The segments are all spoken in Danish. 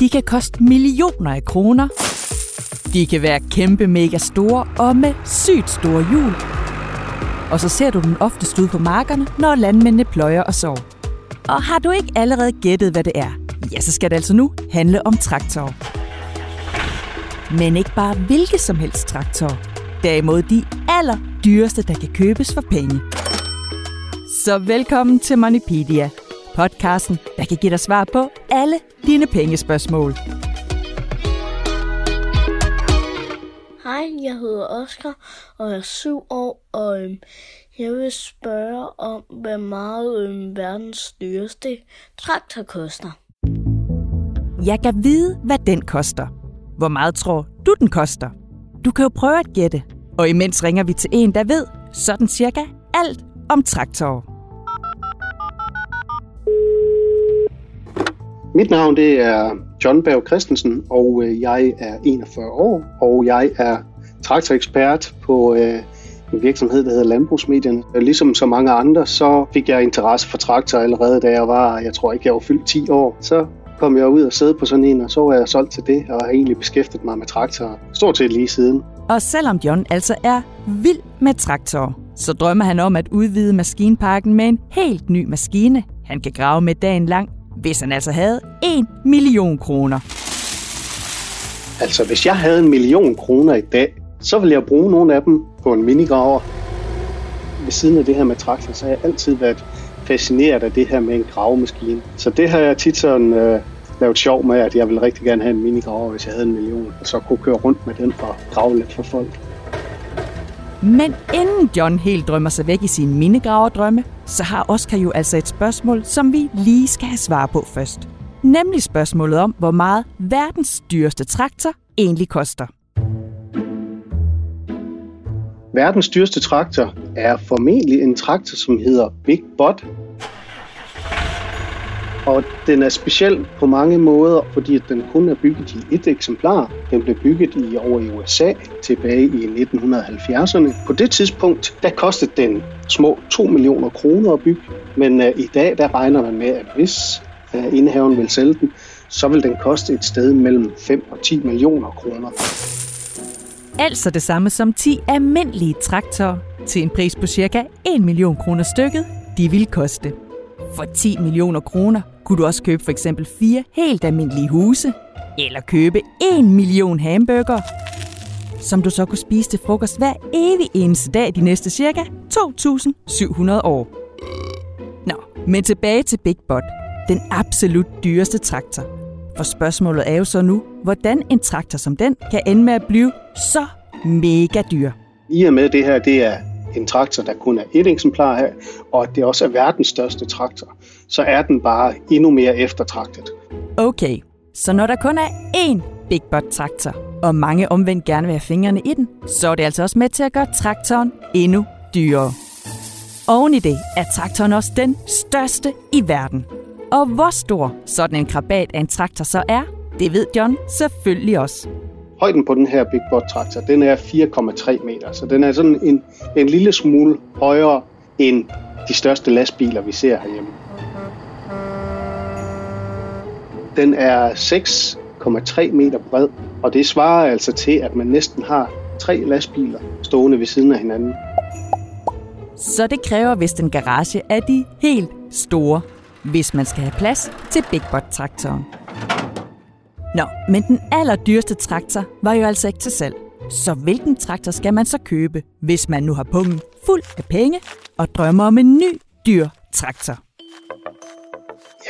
De kan koste millioner af kroner. De kan være kæmpe mega store og med sygt store hjul. Og så ser du den ofte ud på markerne, når landmændene pløjer og sover. Og har du ikke allerede gættet, hvad det er, ja, så skal det altså nu handle om traktorer. Men ikke bare hvilke som helst traktorer. Derimod de allerdyreste, der kan købes for penge. Så velkommen til Moneypedia, podcasten, der kan give dig svar på alle dine pengespørgsmål. Hej, jeg hedder Oscar, og jeg er syv år, og øhm, jeg vil spørge om, hvad meget øhm, verdens dyreste traktor koster. Jeg kan vide, hvad den koster. Hvor meget tror du, den koster? Du kan jo prøve at gætte. Og imens ringer vi til en, der ved sådan cirka alt om traktorer. Mit navn det er John Berg Christensen, og øh, jeg er 41 år, og jeg er traktorekspert på øh, en virksomhed, der hedder Landbrugsmedien. Ligesom så mange andre, så fik jeg interesse for traktor allerede, da jeg var, jeg tror ikke, jeg var fyldt 10 år. Så kom jeg ud og sad på sådan en, og så var jeg solgt til det, og har egentlig beskæftiget mig med traktorer stort set lige siden. Og selvom John altså er vild med traktorer, så drømmer han om at udvide maskinparken med en helt ny maskine, han kan grave med dagen lang, hvis han altså havde 1 million kroner. Altså, hvis jeg havde en million kroner i dag, så ville jeg bruge nogle af dem på en minigraver. Ved siden af det her med traktor, så har jeg altid været fascineret af det her med en gravemaskine. Så det har jeg tit sådan øh, lavet sjov med, at jeg ville rigtig gerne have en minigraver, hvis jeg havde en million, og så kunne køre rundt med den og grave lidt for folk. Men inden John helt drømmer sig væk i sin mindegraverdrømme, så har Oscar jo altså et spørgsmål, som vi lige skal have svar på først. Nemlig spørgsmålet om, hvor meget verdens dyreste traktor egentlig koster. Verdens dyreste traktor er formentlig en traktor, som hedder Big Bot. Og den er speciel på mange måder, fordi den kun er bygget i et eksemplar. Den blev bygget i over i USA tilbage i 1970'erne. På det tidspunkt, der kostede den små 2 millioner kroner at bygge, men uh, i dag, der regner man med, at hvis uh, indehaveren vil sælge den, så vil den koste et sted mellem 5 og 10 millioner kroner. Altså det samme som 10 almindelige traktorer til en pris på cirka 1 million kroner stykket, de vil koste. For 10 millioner kroner kunne du også købe for eksempel fire helt almindelige huse, eller købe 1 million hamburger, som du så kunne spise til frokost hver evig eneste dag de næste cirka 2.700 år. Nå, men tilbage til Big Bot, den absolut dyreste traktor. For spørgsmålet er jo så nu, hvordan en traktor som den kan ende med at blive så mega dyr. I og med det her, det er en traktor, der kun er et eksemplar af, og at det også er verdens største traktor, så er den bare endnu mere eftertragtet. Okay, så når der kun er én Big Bot traktor, og mange omvendt gerne vil have fingrene i den, så er det altså også med til at gøre traktoren endnu dyrere. Oven i det er traktoren også den største i verden. Og hvor stor sådan en krabat af en traktor så er, det ved John selvfølgelig også. Højden på den her Big Bot traktor, den er 4,3 meter, så den er sådan en, en lille smule højere end de største lastbiler, vi ser herhjemme. Den er 6,3 meter bred, og det svarer altså til, at man næsten har tre lastbiler stående ved siden af hinanden. Så det kræver vist en garage af de helt store, hvis man skal have plads til Big Bot-traktoren. Nå, men den allerdyreste traktor var jo altså ikke til salg. Så hvilken traktor skal man så købe, hvis man nu har pungen fuld af penge og drømmer om en ny, dyr traktor?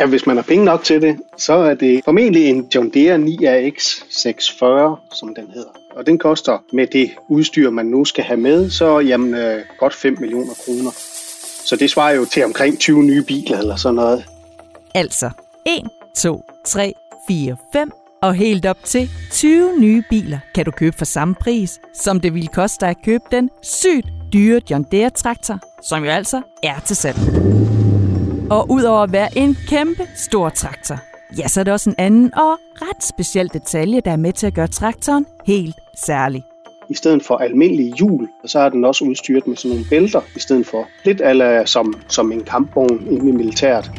Ja, hvis man har penge nok til det, så er det formentlig en John Deere 9AX 640, som den hedder. Og den koster med det udstyr, man nu skal have med, så jamen, øh, godt 5 millioner kroner. Så det svarer jo til omkring 20 nye biler eller sådan noget. Altså 1, 2, 3, 4, 5 og helt op til 20 nye biler kan du købe for samme pris, som det ville koste dig at købe den sygt dyre John Deere traktor, som jo altså er til salg. Og udover at være en kæmpe stor traktor, ja, så er det også en anden og ret speciel detalje, der er med til at gøre traktoren helt særlig. I stedet for almindelige hjul, så er den også udstyret med sådan nogle bælter, i stedet for lidt ala som, som en kampvogn inde i militæret.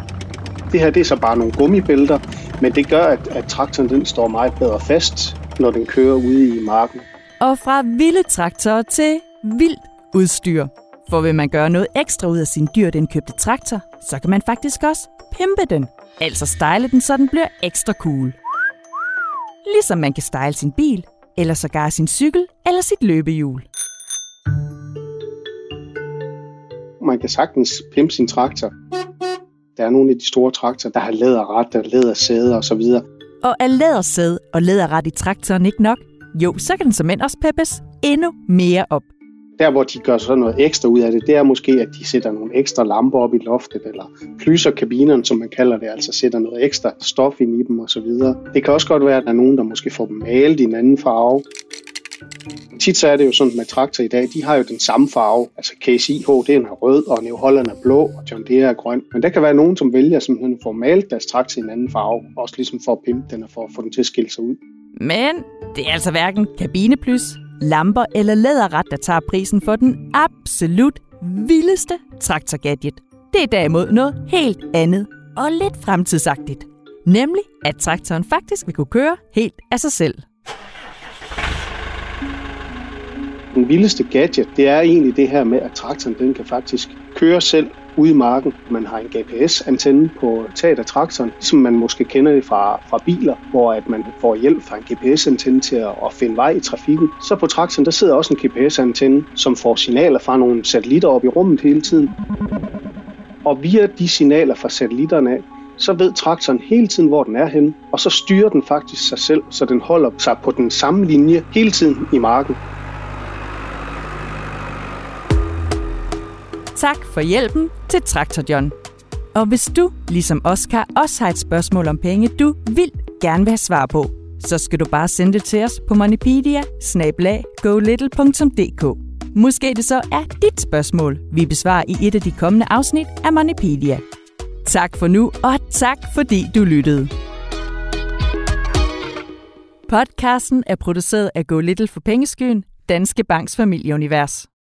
Det her det er så bare nogle gummibælter, men det gør, at, at traktoren den står meget bedre fast, når den kører ude i marken. Og fra vilde traktorer til vildt udstyr. For vil man gøre noget ekstra ud af sin dyrt indkøbte traktor, så kan man faktisk også pimpe den. Altså style den, så den bliver ekstra cool. Ligesom man kan style sin bil, eller sågar sin cykel eller sit løbehjul. Man kan sagtens pimpe sin traktor. Der er nogle af de store traktorer, der har læderret og lædersæder osv. Og er lædersæde og læderret i traktoren ikke nok? Jo, så kan den som også peppes endnu mere op. Der, hvor de gør så noget ekstra ud af det, det er måske, at de sætter nogle ekstra lamper op i loftet, eller plyser kabinerne, som man kalder det, altså sætter noget ekstra stof ind i dem osv. Det kan også godt være, at der er nogen, der måske får dem malet i en anden farve. Tit så er det jo sådan med traktor i dag, de har jo den samme farve. Altså KSIH, det er rød, og New Holland er blå, og John Deere er grøn. Men der kan være nogen, som vælger simpelthen at få malet deres traktor i en anden farve, også ligesom for at pimpe den og for at få den til at skille sig ud. Men det er altså hverken kabineplys, lamper eller læderret, der tager prisen for den absolut vildeste traktorgadget. Det er derimod noget helt andet og lidt fremtidsagtigt. Nemlig, at traktoren faktisk vil kunne køre helt af sig selv. Den vildeste gadget, det er egentlig det her med, at traktoren den kan faktisk køre selv ude i marken. Man har en GPS-antenne på taget af traktoren, som man måske kender det fra, fra biler, hvor at man får hjælp fra en GPS-antenne til at, at finde vej i trafikken. Så på traktoren der sidder også en GPS-antenne, som får signaler fra nogle satellitter op i rummet hele tiden. Og via de signaler fra satellitterne af, så ved traktoren hele tiden, hvor den er henne, og så styrer den faktisk sig selv, så den holder sig på den samme linje hele tiden i marken. Tak for hjælpen til Traktor John. Og hvis du, ligesom Oscar, også har et spørgsmål om penge, du vil gerne vil have svar på, så skal du bare sende det til os på moneypedia Måske det så er dit spørgsmål, vi besvarer i et af de kommende afsnit af Moneypedia. Tak for nu, og tak fordi du lyttede. Podcasten er produceret af Go Little for Pengeskyen, Danske Banks familieunivers.